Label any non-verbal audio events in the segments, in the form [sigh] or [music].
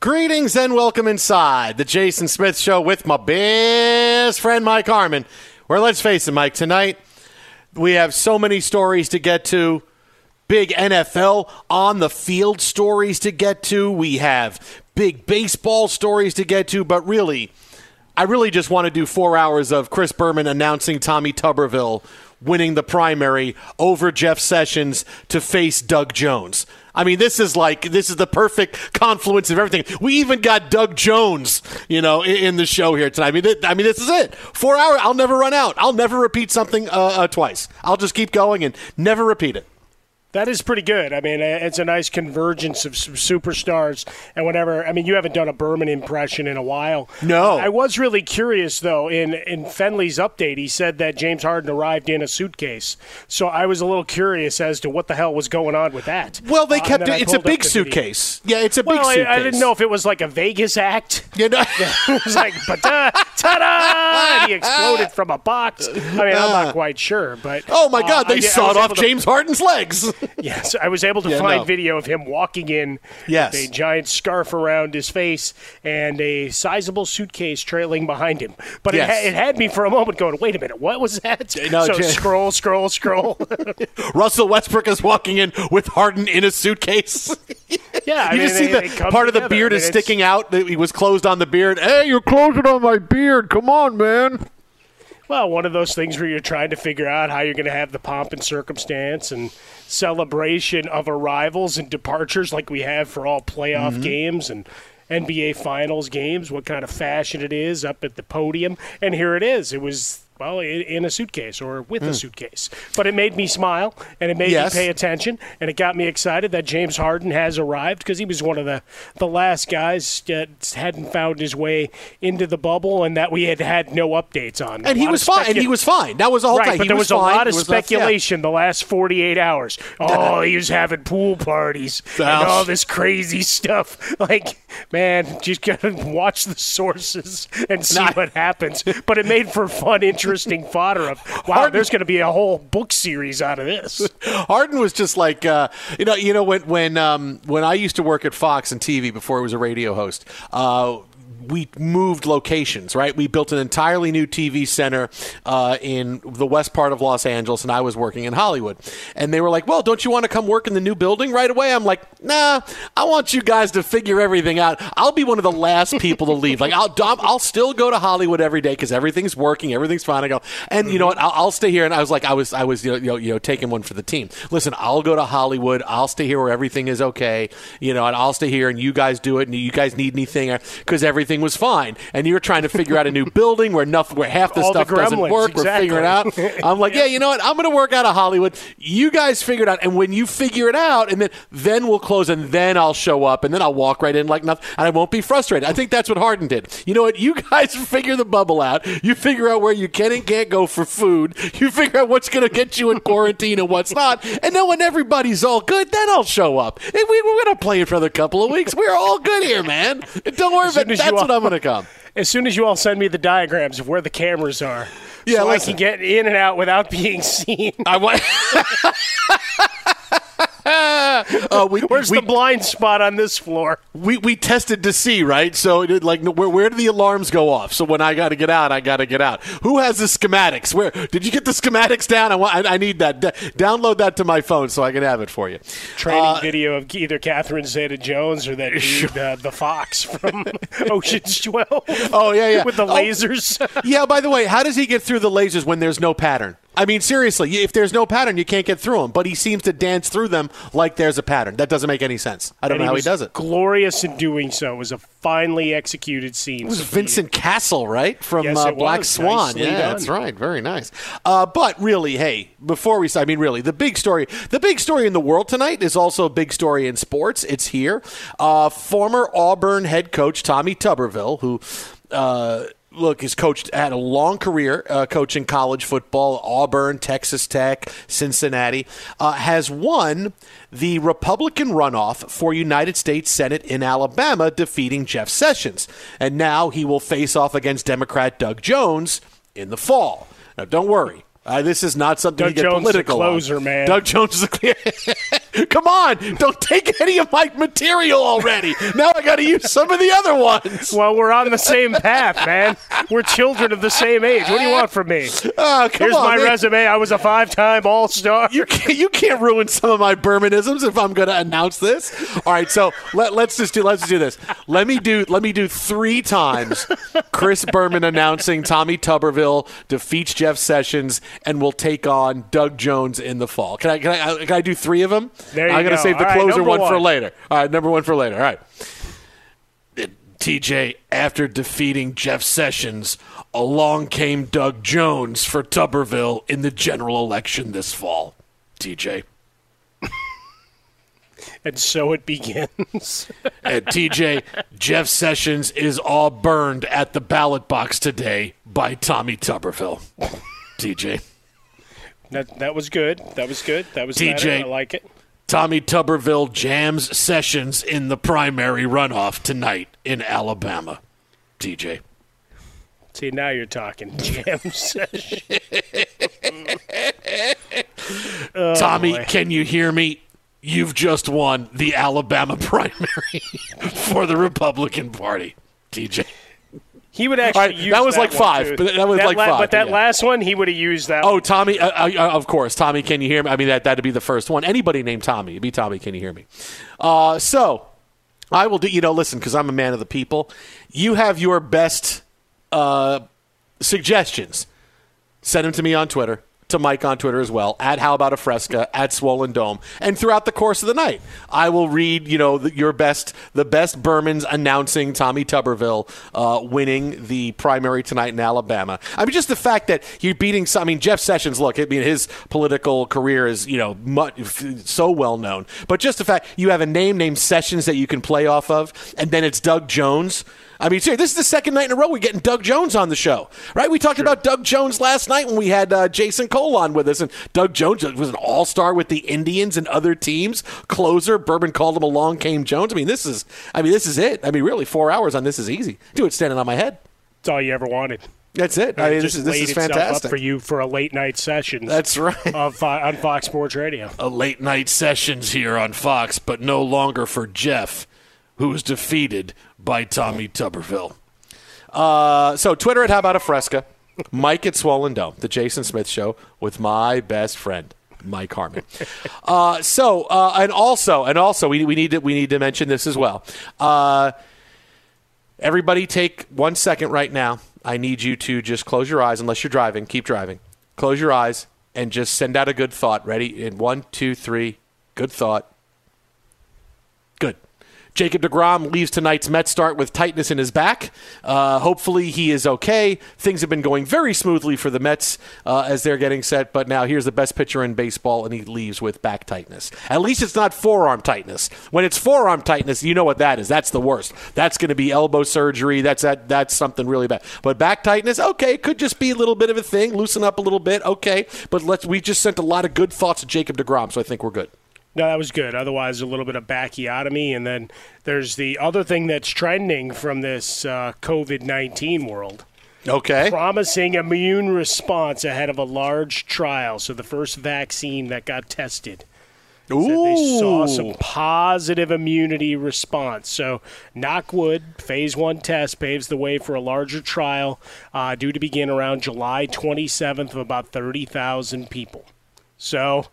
Greetings and welcome inside the Jason Smith Show with my best friend Mike Harmon. Where let's face it, Mike, tonight we have so many stories to get to. Big NFL on the field stories to get to. We have big baseball stories to get to, but really, I really just want to do four hours of Chris Berman announcing Tommy Tuberville winning the primary over Jeff Sessions to face Doug Jones. I mean, this is like this is the perfect confluence of everything. We even got Doug Jones, you know, in, in the show here tonight. I mean, th- I mean, this is it. Four hours. I'll never run out. I'll never repeat something uh, uh, twice. I'll just keep going and never repeat it. That is pretty good. I mean, it's a nice convergence of some superstars and whatever. I mean, you haven't done a Berman impression in a while. No. I was really curious though. In in Fenley's update, he said that James Harden arrived in a suitcase. So I was a little curious as to what the hell was going on with that. Well, they Uh, kept it. It's a big the video. suitcase. Yeah, it's a Well, big I, suitcase. I didn't know if it was like a Vegas act. You know? [laughs] it was like, ta ta He exploded from a box. I mean, I'm not quite sure, but oh my God! uh, They I sawed was off to- James Harden's legs. [laughs] Yes, I was able to Yeah, find no. video of him walking in Yes. with a giant scarf around his face and a sizable suitcase trailing behind him. But Yes. it, ha- it had me for a moment going, wait a minute, what was that? No, so Jay- scroll, scroll, scroll. [laughs] Russell Westbrook is walking in with Harden in a suitcase. [laughs] yeah, I you mean, just see they- the they part of the beard I is mean, it's- sticking out. He was closed on the beard. Hey, you're closing on my beard. Come on, man. Well, one of those things where you're trying to figure out how you're going to have the pomp and circumstance and celebration of arrivals and departures like we have for all playoff Mm-hmm. games and NBA Finals games, what kind of fashion it is up at the podium. And here it is. It was well, in, a suitcase or with a suitcase. But it made me smile and it made Hmm. Yes. me pay attention and it got me excited that James Harden has arrived because he was one of the, the last guys that hadn't found his way into the bubble and that we had had no updates on. And he was fine. And he was fine. That was the whole Right, time. but He there was, a fine. lot of was not- yeah. speculation the last 48 hours. [laughs] Oh, he was having pool parties and all this crazy stuff. [laughs] Like, man, just gotta [laughs] watch the sources and see Not- what happens. But it made for fun, interesting [laughs] fodder of, wow, Harden- there's going to be a whole book series out of this. [laughs] Harden was just like uh, you know you know when when um, when I used to work at Fox and TV before I was a radio host. Uh, we moved locations, right? We built an entirely new TV center uh, in the west part of Los Angeles, and I was working in Hollywood. And they were like, "Well, don't you want to come work in the new building right away?" I'm like, "Nah, I want you guys to figure everything out. I'll be one of the last people to leave. Like, I'll I'll still go to Hollywood every day because everything's working, everything's fine. I go, and you know what? I'll, I'll stay here." And I was like, I was I was you know, you know taking one for the team. Listen, I'll go to Hollywood. I'll stay here where everything is okay. You know, and I'll stay here, and you guys do it. And you guys need anything because everything was fine. And you're trying to figure out a new [laughs] building where nothing, where half the All the stuff doesn't gremlins, work. We're figuring it out. [laughs] I'm like, yeah, you know what? I'm going to work out of Hollywood. You guys figure it out, and when you figure it out, and then then we'll close, and then I'll show up, and then I'll walk right in like nothing, and I won't be frustrated. I think that's what Harden did. You know what? You guys [laughs] figure the bubble out. You figure out where you can and can't go for food. You figure out what's going to get you in quarantine and what's not, and then when everybody's all good, then I'll show up. And we, we're going to play it for another couple of weeks. We're all good here, man. Don't worry about it. That's what I'm going to come. As soon as you all send me the diagrams of where the cameras are, Yeah, so I can get in and out without being [laughs] seen. I want. [laughs] [laughs] uh, we, Where's we, the blind spot on this floor? we we tested to see right so it, like where, where do the alarms go off so when i got to get out i got to get out who has the schematics where did you get the schematics down i want i, I need that D- download that to my phone so i can have it for you Training Uh, video of either Catherine Zeta-Jones or that dude, uh, the Fox from [laughs] Ocean's Twelve. Oh, yeah, yeah. [laughs] with the Oh. lasers. yeah by the way how does he get through the lasers when there's no pattern I mean, seriously, if there's no pattern, you can't get through them. But he seems to dance through them like there's a pattern. That doesn't make any sense. I don't And know how he does it. Glorious in doing so. It was a finely executed scene. It was Vincent Cassel, right from Yes, uh, Black was. Swan. Nicely yeah, done. that's right. Very nice. Uh, but really, hey, before we, I mean, really, the big story, the big story in the world tonight is also a big story in sports. It's here. Uh, former Auburn head coach Tommy Tuberville, who. Uh, Look, he's coached had a long career uh, coaching college football, Auburn, Texas Tech, Cincinnati. Uh, has won the Republican runoff for United States Senate in Alabama, defeating Jeff Sessions, and now he will face off against Democrat Doug Jones in the fall. Now, don't worry. Uh, this is not something Doug to get Jones is a political on. closer, man. Doug Jones is a clear. [laughs] Come on, don't take any of my material already. Now I got to use some of the other ones. Well, we're on the same path, man. We're children of the same age. What do you want from me? Oh, come Here's on, my man. resume. I was a five-time All-Star. You can't, you can't ruin some of my Bermanisms if I'm going to announce this. All right, so let, let's just do let's just do this. Let me do let me do three times. Chris Berman announcing Tommy Tuberville defeats Jeff Sessions and will take on Doug Jones in the fall. Can I can I, uh, can I do three of them? There I'm gonna save the All right, closer number one, for later. All right, number one for later. All right. TJ, after defeating Jeff Sessions, along came Doug Jones for Tuberville in the general election this fall. TJ. [laughs] And so it begins. [laughs] And TJ, Jeff Sessions is all burned at the ballot box today by Tommy Tuberville. [laughs] TJ. that, that was good. That was good. That was better. I like it. Tommy Tuberville jams Sessions in the primary runoff tonight in Alabama. TJ. See, now you're talking [laughs] jam session. [laughs] Oh, Tommy, boy. can you hear me? You've just won the Alabama [laughs] primary for the Republican Party. TJ. He would actually All right, use that was like one, five, too. but that was like five, But that yeah. last one, he would have used that. Oh, one. Tommy, uh, uh, of course. Tommy, can you hear me? I mean, that, that'd be the first one. Anybody named Tommy. It'd be Tommy, can you hear me? Uh, so, I will do, you know, listen, because I'm a man of the people. You have your best uh, suggestions. Send them to me on Twitter to Mike on Twitter as well, at How About a Fresca, at Swollen Dome. And throughout the course of the night, I will read, you know, the, your best, the best Bermans announcing Tommy Tuberville uh, winning the primary tonight in Alabama. I mean, just the fact that you're beating, I mean, Jeff Sessions, look, I mean, his political career is, you know, much, so well known. But just the fact you have a name named Sessions that you can play off of, and then it's Doug Jones. I mean, seriously, this is the second night in a row we're getting Doug Jones on the show, right? We talked about Doug Jones last night when we had uh, Jason Cole on with us, and Doug Jones was an all star with the Indians and other teams. Closer, Berman called him along, came Jones. I mean, this is, I mean, this is it. I mean, really, four hours on this is easy. Do it standing on my head. That's all you ever wanted. That's it. I mean, this is this is fantastic for you for a late night session. That's right. Of, Fo- on Fox Sports Radio. a late night sessions here on Fox, but no longer for Jeff, who was defeated by Tommy Tuberville. Uh, so Twitter at How About a Fresca, Mike at Swollen Dome, the Jason Smith Show with my best friend. Mike Harmon. Uh, so, uh, and also, and also, we, we need to we need to mention this as well. Uh, everybody, take one second right now. I need you to just close your eyes, unless you're driving. Keep driving. Close your eyes and just send out a good thought. Ready? In one, two, three. Good thought. Jacob DeGrom leaves tonight's Met start with tightness in his back. Uh, hopefully, he is okay. Things have been going very smoothly for the Mets uh, as they're getting set, but now here's the best pitcher in baseball, and he leaves with back tightness. At least it's not forearm tightness. When it's forearm tightness, you know what that is. That's the worst. That's going to be elbow surgery. That's that, that's something really bad. But back tightness, okay, it could just be a little bit of a thing. Loosen up a little bit, okay. But let's. We just sent a lot of good thoughts to Jacob DeGrom, so I think we're good. No, that was good. Otherwise, a little bit of bacchiotomy. And then there's the other thing that's trending from this uh, COVID 19 world Okay. promising immune response ahead of a large trial. So the first vaccine that got tested. said they saw some positive immunity response. So, Knockwood phase one test paves the way for a larger trial uh, due to begin around July 27th of about 30,000 people. So,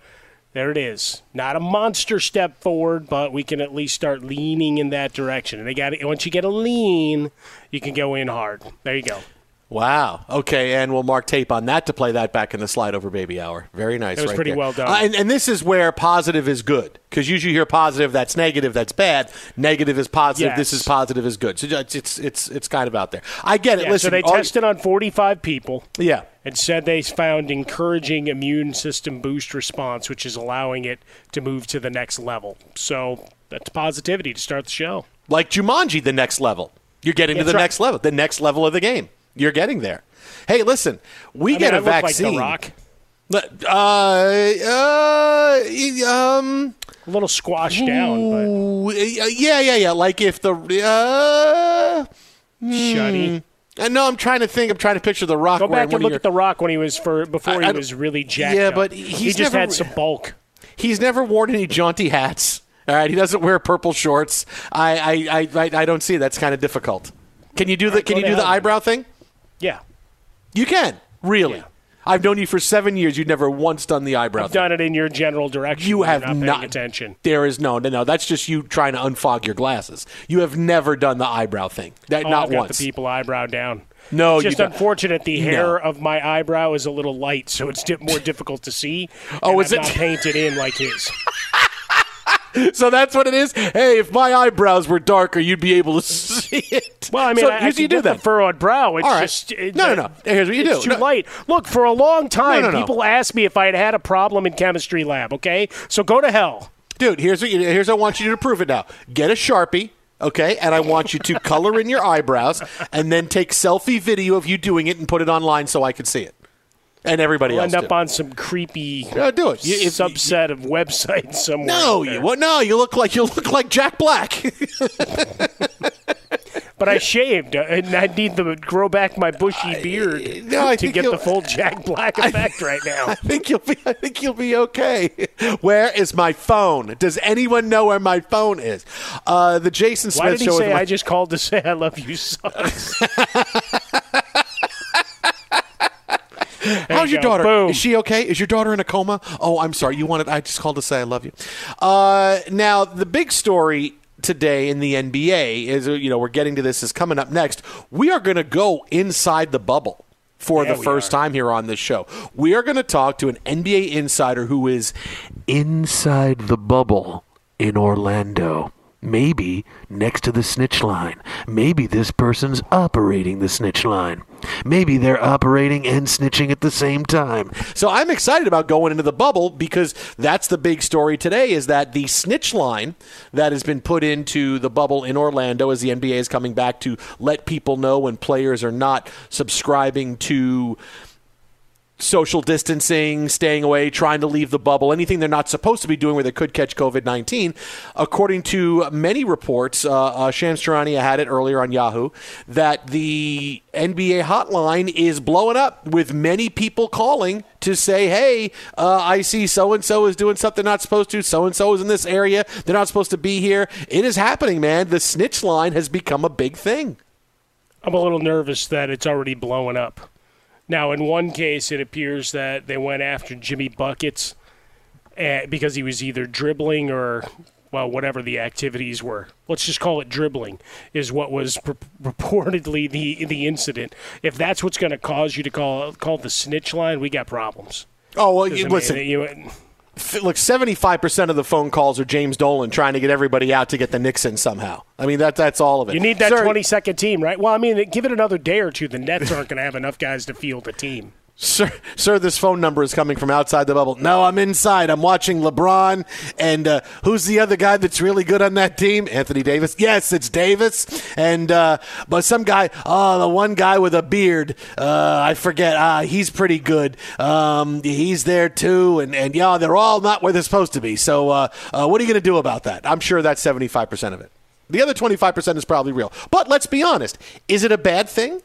there it is. Not a monster step forward, but we can at least start leaning in that direction. And they got it. Once you get a lean, you can go in hard. There you go. Wow. Okay, and we'll mark tape on that to play that back in the slide over baby hour. Very nice. It was right pretty there. well done. Uh, and, and this is where positive is good because usually you hear positive that's negative that's bad. Negative is positive. Yes. This is positive is good. So it's it's it's, it's kind of out there. I get it. Yeah, Listen. so they all- tested on 45 people. Yeah. and said they found encouraging immune system boost response, which is allowing it to move to the next level. So that's positivity to start the show. Like Jumanji, the next level. You're getting to the right. next level. The next level of the game. You're getting there. Hey, listen. We I get mean, a I look vaccine. like The Rock, Uh, uh, um. a little squashed down, Ooh, yeah, yeah, yeah. Like if the uh, but shutty. I know I'm trying to think. I'm trying to picture the Rock. Go back and look your- at The Rock when he was for before I- I he was really jacked Yeah, up. but he just never- had some bulk. He's never worn any jaunty hats. All right, he doesn't wear purple shorts. I, I, I, I, don't see. it. That's kind of difficult. Can you do the? Can you do the eyebrow thing? Yeah, You can. Really. Yeah. I've known you for seven years. You've never once done the eyebrow I've thing. done it in your general direction. You have not, not. attention. There is no, no, no. That's just you trying to unfog your glasses. You have never done the eyebrow thing. That Oh, not I've got once. the people eyebrow down. No, it's just unfortunate. The No. hair of my eyebrow is a little light, so it's more difficult to see. Oh, is I'm it? Painted in like his. [laughs] [laughs] So that's what it is. Hey, if my eyebrows were darker, you'd be able to [laughs] see it. Well, I mean, so I, I here's what you do the furrowed brow. It's All right. just it- No, no, no. Here's what you it's do. too No. light. Look, for a long time, no, no. people asked me if I had had a problem in chemistry lab. Okay, so go to hell. Dude, here's what you, here's what I want you to prove it now. Get a sharpie, okay, and I want you to color in your eyebrows, and then take selfie video of you doing it and put it online so I can see it, and everybody I'll else. end up too. on some creepy Yeah, do it. You- if- subset of websites somewhere. no, you what? No, you look like you look like Jack Black. [laughs] But I shaved, uh, and I need to grow back my bushy beard no, I to think get the you'll- full Jack Black [laughs] effect right now. [laughs] I think you'll be. I think you'll be okay. Where is my phone? Does anyone know where my phone is? Uh, the Jason Smith Why did he show. say my- I just called to say I love you sucks? How's you your go. daughter? Boom. Is she okay? Is your daughter in a coma? Oh, I'm sorry. You wanted? I just called to say I love you. Uh, now the big story today in the NBA is uh, you know we're getting to this is coming up next. We are going to go inside the bubble for Yeah, the first are. time here on this show. We are going to talk to an NBA insider who is inside the bubble in Orlando. Maybe next to the snitch line. Maybe this person's operating the snitch line. Maybe they're operating and snitching at the same time. So I'm excited about going into the bubble because that's the big story today is that the snitch line that has been put into the bubble in Orlando as the NBA is coming back to let people know when players are not subscribing to social distancing, staying away, trying to leave the bubble, anything they're not supposed to be doing where they could catch COVID 19. According to many reports, uh, uh, Shams Charania had it earlier on Yahoo, that the NBA hotline is blowing up with many people calling to say, hey, uh, I see so and so is doing something not supposed to, so and so is in this area, they're not supposed to be here. It is happening, man. The snitch line has become a big thing. I'm a little nervous that it's already blowing up. Now, in one case, it appears that they went after Jimmy Buckets uh, because he was either dribbling or, well, whatever the activities were. Let's just call it dribbling, is what was [laughs] pur- purportedly the the incident. If that's what's going to cause you to call call the snitch line, we got problems. Oh, well, you, I mean, listen. you- look, seventy-five percent of the phone calls are James Dolan trying to get everybody out to get the Knicks in somehow. I mean, that that's all of it. You need that Sir, 20 second team, right? Well, I mean, give it another day or two. The Nets aren't going to have enough guys to field a team. Sir, sir, this phone number is coming from outside the bubble. No, I'm inside. I'm watching LeBron. And uh, who's the other guy that's really good on that team? Anthony Davis. Yes, it's Davis. And uh, but some guy, oh, the one guy with a beard. Uh, I forget. Uh, he's pretty good. Um, he's there too. And and yeah, they're all not where they're supposed to be. So uh, uh, what are you going to do about that? I'm sure that's 75 percent of it. The other 25 percent is probably real. But let's be honest. Is it a bad thing?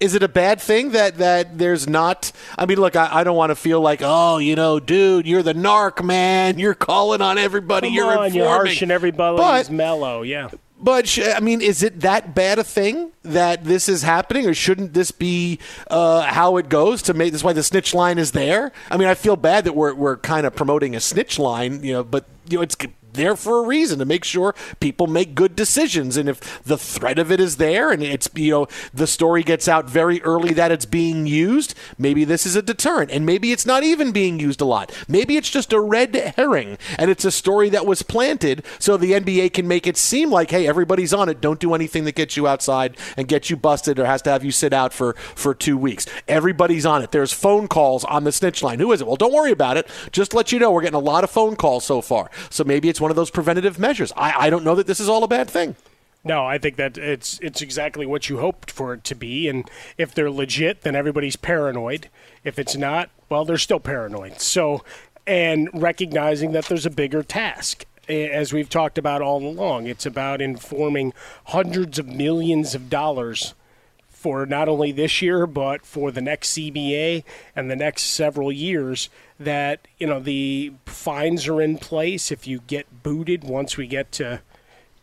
Is it a bad thing that that there's not i mean look i, I don't want to feel like oh you know dude you're the narc man you're calling on everybody Come you're on, informing you're harshing everybody. but mellow, yeah. but I mean, is it that bad a thing that this is happening, or shouldn't this be uh, how it goes? To make this why the snitch line is there. I mean, I feel bad that we're we're kind of promoting a snitch line, you know, but you know, it's there for a reason to make sure people make good decisions. And if the threat of it is there, and it's you know the story gets out very early that it's being used, maybe this is a deterrent, and maybe it's not even being used a lot. Maybe it's just a red herring, and it's a story that was planted so the NBA can make it seem like, hey, everybody's on it. Don't do anything that gets you outside and gets you busted or has to have you sit out for for two weeks. Everybody's on it. There's phone calls on the snitch line. Who is it? Well, don't worry about it. Just let you know we're getting a lot of phone calls so far. So maybe it's one of those preventative measures. I, I don't know that this is all a bad thing. No, I think that it's it's exactly what you hoped for it to be. And if they're legit, then everybody's paranoid. If it's not, well, they're still paranoid. So, and recognizing that there's a bigger task. As we've talked about all along, it's about informing hundreds of millions of dollars for not only this year but for the next CBA and the next several years that you know the fines are in place if you get booted once we get to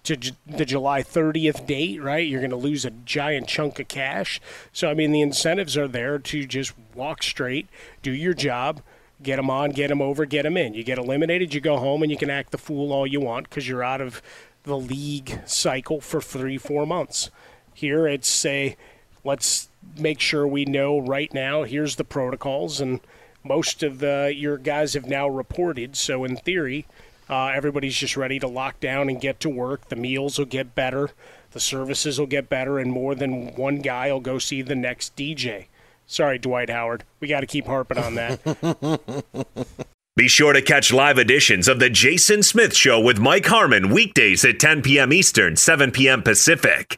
to J- the July 30th date, right? You're going to lose a giant chunk of cash. So I mean the incentives are there to just walk straight, do your job, get them on, get them over, get them in. You get eliminated, you go home and you can act the fool all you want cuz you're out of the league cycle for 3 4 months. Here it's say let's make sure we know right now here's the protocols and most of the your guys have now reported so in theory uh, everybody's just ready to lock down and get to work the meals will get better the services will get better and more than one guy will go see the next dj sorry dwight howard we got to keep harping on that [laughs] Be sure to catch live editions of The Jason Smith Show with Mike Harmon weekdays at 10 p.m. Eastern, 7 p.m. Pacific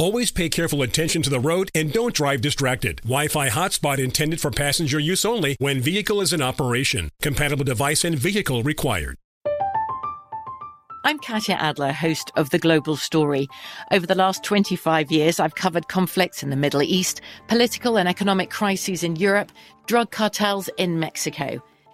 Always pay careful attention to the road and don't drive distracted. Wi-Fi hotspot intended for passenger use only when vehicle is in operation. Compatible device and vehicle required. I'm Katya Adler, host of The Global Story. Over the last 25 years, I've covered conflicts in the Middle East, political and economic crises in Europe, drug cartels in Mexico.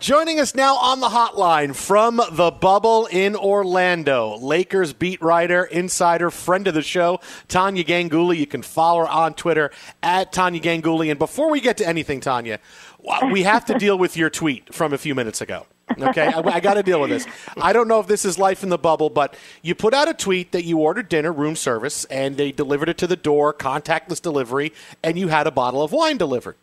Joining us now on the hotline from the bubble in Orlando, Lakers beat writer, insider, friend of the show, Tania Ganguli. You can follow her on Twitter at Tania Ganguli. And before we get to anything, Tania, we have to deal with your tweet from a few minutes ago. Okay, I, I got to deal with this. I don't know if this is life in the bubble, but you put out a tweet that you ordered dinner, room service, and they delivered it to the door, contactless delivery, and you had a bottle of wine delivered.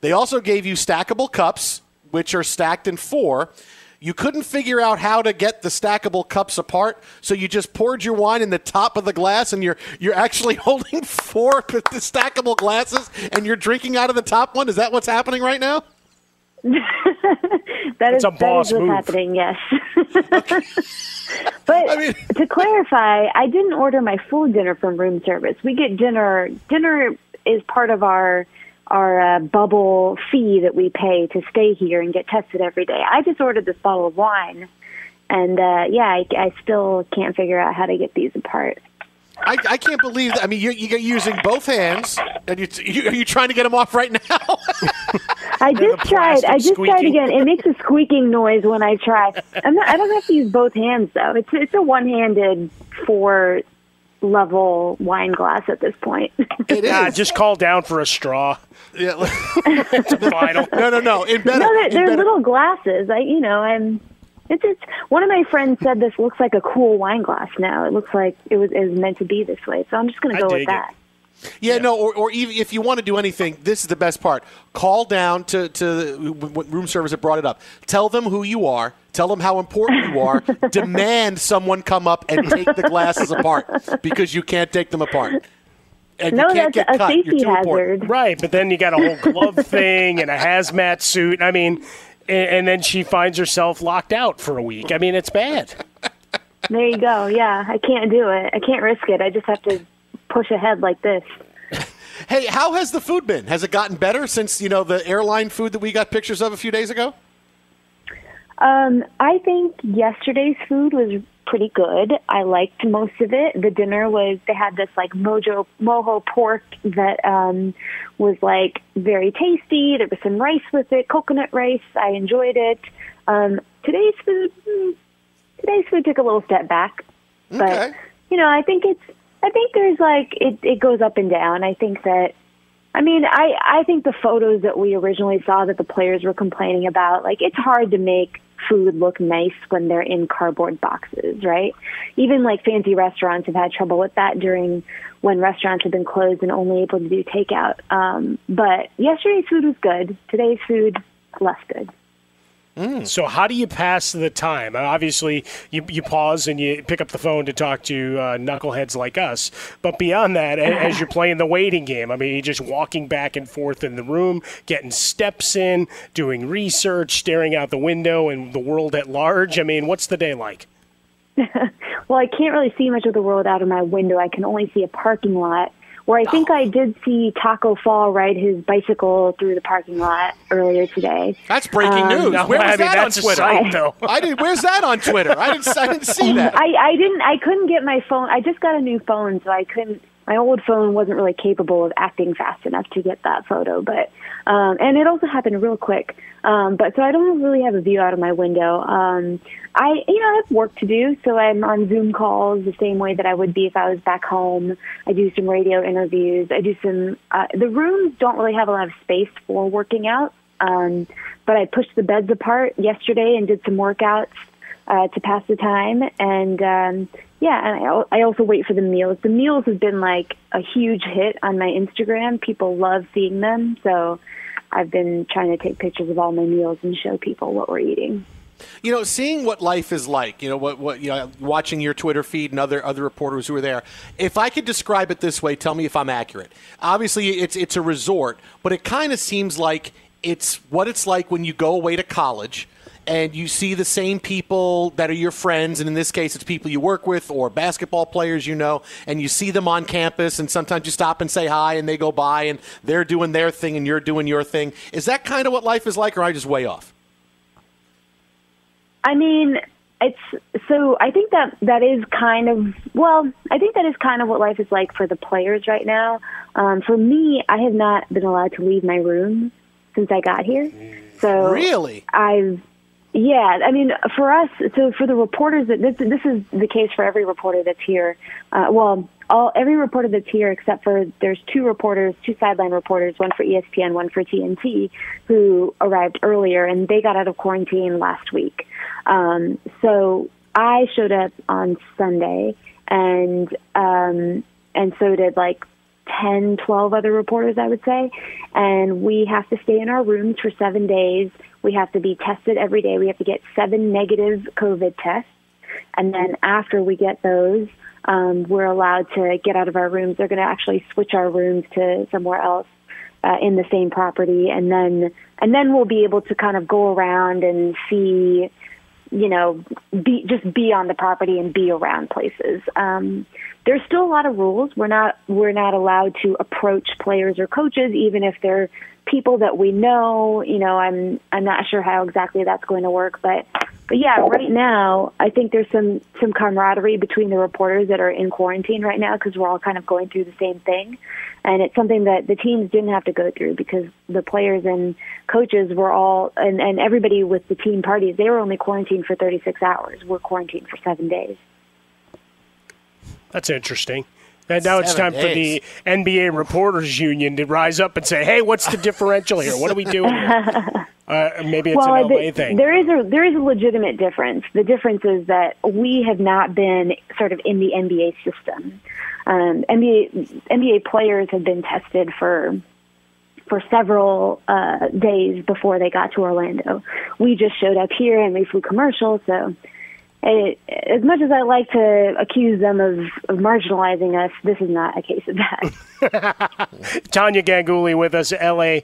They also gave you stackable cups which are stacked in four. You couldn't figure out how to get the stackable cups apart, so you just poured your wine in the top of the glass, and you're you're actually [laughs] holding four [laughs] stackable glasses, and you're drinking out of the top one. Is that what's happening right now? [laughs] that is, a boss that is what's move. happening. Yes. but I mean- to clarify, I didn't order my full dinner from room service. We get dinner. Dinner is part of our our uh, bubble fee that we pay to stay here and get tested every day. I just ordered this bottle of wine, and uh, yeah, I, I still can't figure out how to get these apart. I, I can't believe that. I mean, you're, you're using both hands, and you, you, are you trying to get them off right now? [laughs] I just tried. I just tried again. It makes a squeaking noise when I try. I'm not, I don't have to use both hands though. It's it's a one-handed four level wine glass at this point. it Ah, is. just call down for a straw. Yeah, [laughs] It's final. no, no, no. In better, no, they're, they're better- little glasses. I, you know, I'm. It's, it's one of my friends said this looks like a cool wine glass now. It looks like it was, it was meant to be this way. So I'm just going to go with it. that. Yeah, no, or, or even if you want to do anything, this is the best part. Call down to, to the- room service that brought it up. Tell them who you are. Tell them how important you are. [laughs] Demand someone come up and take the glasses apart because you can't take them apart. And No, you can't that's get a cut. You're safety too important. Right, but then you got a whole glove [laughs] thing and a hazmat suit. I mean, and, and then she finds herself locked out for a week. I mean, it's bad. There you go. Yeah, I can't do it. I can't risk it. I just have to push ahead like this. [laughs] Hey, how has the food been? Has it gotten better since you know the airline food that we got pictures of a few days ago? Um, I think yesterday's food was pretty good. I liked most of it. The dinner was they had this like mojo mojo pork that um was like very tasty. There was some rice with it, coconut rice. I enjoyed it. Um, today's food mm, today's food took a little step back, but Okay. you know I think it's I think there's like it it goes up and down. I think that I mean, I I think the photos that we originally saw that the players were complaining about, like it's hard to make food look nice when they're in cardboard boxes, right? Even like fancy restaurants have had trouble with that during when restaurants have been closed and only able to do takeout. Um, but yesterday's food was good. Today's food less good. Mm. So how do you pass the time? Obviously, you, you pause and you pick up the phone to talk to uh, knuckleheads like us. But beyond that, as you're playing the waiting game, I mean, you're just walking back and forth in the room, getting steps in, doing research, staring out the window and the world at large. I mean, what's the day like? [laughs] well, I can't really see much of the world out of my window. I can only see a parking lot where I think oh. I did see Tacko Fall ride his bicycle through the parking lot earlier today. That's breaking um, news. No, Where was I mean, that on Twitter? Sight. [laughs] I did. Where's that on Twitter? I didn't. I didn't see that. I, I didn't. I couldn't get my phone. I just got a new phone, so I couldn't. My old phone wasn't really capable of acting fast enough to get that photo, but um, and it also happened real quick. Um, but so I don't really have a view out of my window. Um, I, you know, I have work to do, so I'm on Zoom calls the same way that I would be if I was back home. I do some radio interviews. I do some. Uh, the rooms don't really have a lot of space for working out, um, but I pushed the beds apart yesterday and did some workouts uh, to pass the time. And um, yeah, and I, I also wait for the meals. The meals have been like a huge hit on my Instagram. People love seeing them, so I've been trying to take pictures of all my meals and show people what we're eating you know, seeing what life is like, you know, what, what, you know, watching your Twitter feed and other other reporters who are there. If I could describe it this way, tell me if I'm accurate. Obviously, it's it's a resort, but it kind of seems like it's what it's like when you go away to college and you see the same people that are your friends, and in this case, it's people you work with or basketball players you know, and you see them on campus, and sometimes you stop and say hi, and they go by, and they're doing their thing, and you're doing your thing. Is that kind of what life is like, or I just way off? I mean, it's so I think that that is kind of well, I think that is kind of what life is like for the players right now. Um, for me, I have not been allowed to leave my room since I got here. So really, I've yeah. I mean, for us, so for the reporters, that this this is the case for every reporter that's here. Uh, well, all every reporter that's here except for there's two reporters, two sideline reporters, one for ESPN, one for TNT, who arrived earlier, and they got out of quarantine last week. Um, so I showed up on Sunday, and um, and so did like 10, 12 other reporters, I would say. And we have to stay in our rooms for seven days. We have to be tested every day. We have to get seven negative COVID tests. And then after we get those, um, we're allowed to get out of our rooms. They're going to actually switch our rooms to somewhere else uh, in the same property, and then and then we'll be able to kind of go around and see, you know, be just be on the property and be around places. Um, there's still a lot of rules. We're not we're not allowed to approach players or coaches, even if they're people that we know. You know, I'm I'm not sure how exactly that's going to work, but but yeah, right now I think there's some some camaraderie between the reporters that are in quarantine right now because we're all kind of going through the same thing, and it's something that the teams didn't have to go through because the players and coaches were all and and everybody with the team parties they were only quarantined for 36 hours. We're quarantined for seven days. That's interesting. And now it's time days. for the NBA Reporters Union to rise up and say, "Hey, what's the differential here? What are we doing?" [laughs] Uh, maybe it's well, an LA the, thing. There is a there is a legitimate difference. The difference is that we have not been sort of in the NBA system. Um, NBA NBA players have been tested for for several uh, days before they got to Orlando. We just showed up here and we flew commercial, so it, as much as I like to accuse them of, of marginalizing us, this is not a case of that. [laughs] [laughs] Tania Ganguli with us, LA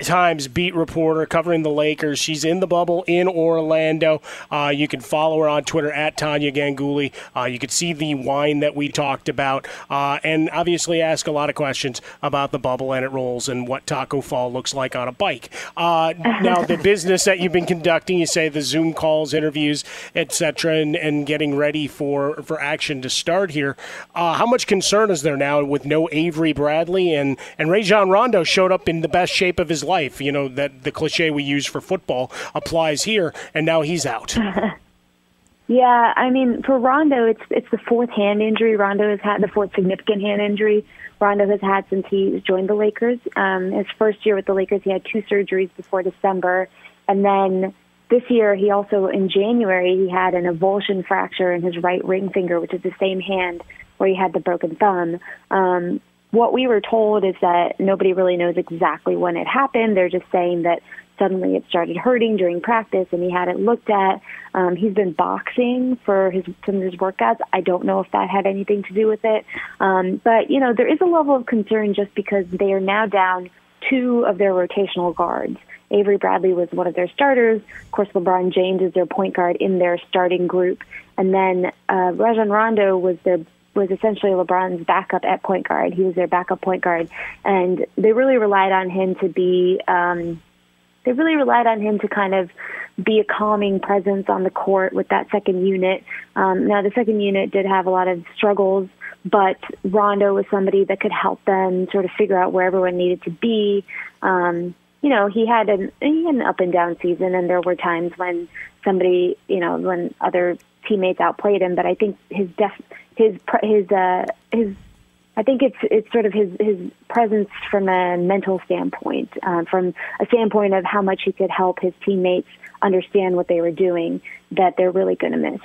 Times beat reporter covering the Lakers. She's in the bubble in Orlando. Uh, you can follow her on Twitter at Tania Ganguli. Uh, you can see the wine that we talked about, uh, and obviously ask a lot of questions about the bubble and it rolls and what Tacko Fall looks like on a bike. Uh, [laughs] now, the business that you've been conducting, you say the Zoom calls, interviews, etc., and, and getting ready for for action to start here. Uh, how much concern is there now with no Avery? Bradley and and Rajon Rondo showed up in the best shape of his life. You know that the cliche we use for football applies here, and now he's out. [laughs] yeah, I mean for Rondo, it's it's the fourth hand injury Rondo has had, the fourth significant hand injury Rondo has had since he joined the Lakers. Um, his first year with the Lakers, he had two surgeries before December, and then this year, he also in January he had an avulsion fracture in his right ring finger, which is the same hand where he had the broken thumb. Um, what we were told is that nobody really knows exactly when it happened. They're just saying that suddenly it started hurting during practice and he had it looked at. Um, he's been boxing for his some of his workouts. I don't know if that had anything to do with it. Um, but, you know, there is a level of concern just because they are now down two of their rotational guards. Avery Bradley was one of their starters. Of course, LeBron James is their point guard in their starting group. And then uh, Rajon Rondo was their was essentially LeBron's backup at point guard. He was their backup point guard, and they really relied on him to be um, they really relied on him to kind of be a calming presence on the court with that second unit. Um, now, the second unit did have a lot of struggles, but Rondo was somebody that could help them sort of figure out where everyone needed to be. Um, you know, he had an an up and down season, and there were times when somebody, you know, when other teammates outplayed him. But I think his def his his uh, his I think it's it's sort of his his presence from a mental standpoint, uh, from a standpoint of how much he could help his teammates understand what they were doing that they're really going to miss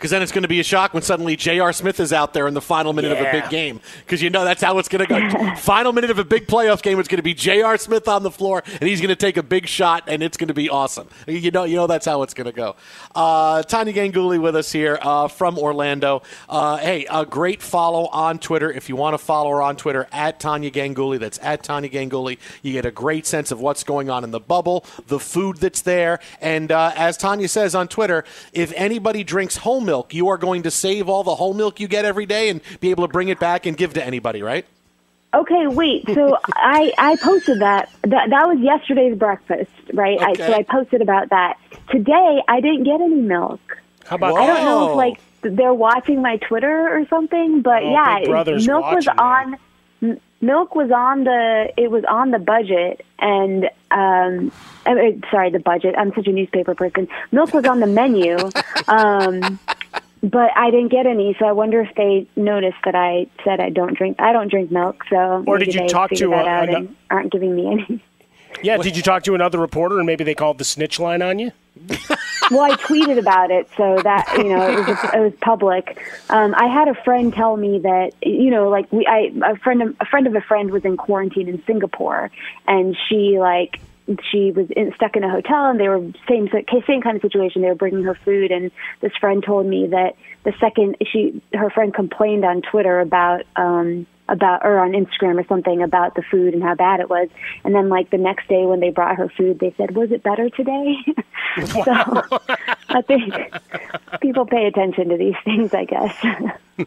because then it's going to be a shock when suddenly J.R. Smith is out there in the final minute yeah. of a big game because you know that's how it's going to go. [laughs] final minute of a big playoff game, it's going to be J.R. Smith on the floor and he's going to take a big shot and it's going to be awesome. You know, you know that's how it's going to go. Uh, Tania Ganguli with us here uh, from Orlando. Uh, hey, a great follow on Twitter if you want to follow her on Twitter at Tania Ganguli. That's at Tania Ganguli. You get a great sense of what's going on in the bubble, the food that's there, and uh, as Tania says on Twitter, if anybody drinks whole milk, you are going to save all the whole milk you get every day and be able to bring it back and give to anybody, right? Okay, wait. So [laughs] I I posted that. That that was yesterday's breakfast, right? Okay. I, so I posted about that. Today I didn't get any milk. How about? I don't know if like they're watching my Twitter or something, but oh, yeah, milk was on. Milk was on the. It was on the budget, and um, I mean, sorry, the budget. I'm such a newspaper person. Milk was on the menu, [laughs] um, but I didn't get any. So I wonder if they noticed that I said I don't drink. I don't drink milk. So or did you talk to that and aren't giving me any? Yeah, did you talk to another reporter and maybe they called the snitch line on you? [laughs] well, I tweeted about it, so that you know it was it was public. Um, I had a friend tell me that you know, like we, I a friend of, a friend of a friend was in quarantine in Singapore, and she like she was in, stuck in a hotel and they were same same kind of situation. They were bringing her food, and this friend told me that the second she her friend complained on Twitter about um, about or on Instagram or something about the food and how bad it was. And then like the next day when they brought her food, they said, "Was it better today?" [laughs] so [laughs] I think people pay attention to these things, I guess.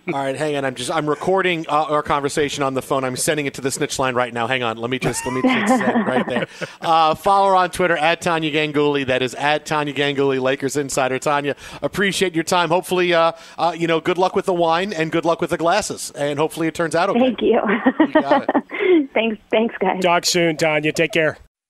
All right, hang on. I'm just I'm recording uh, our conversation on the phone. I'm sending it to the snitch line right now. Hang on. Let me just let me just [laughs] right there. Uh, follow her on Twitter at Tania Ganguli. That is at Tania Ganguli, Lakers insider. Tania, appreciate your time. Hopefully, uh, uh, you know, good luck with the wine and good luck with the glasses, and hopefully it turns out okay. Thank you. you [laughs] thanks, thanks, guys. Talk soon, Tania. Take care.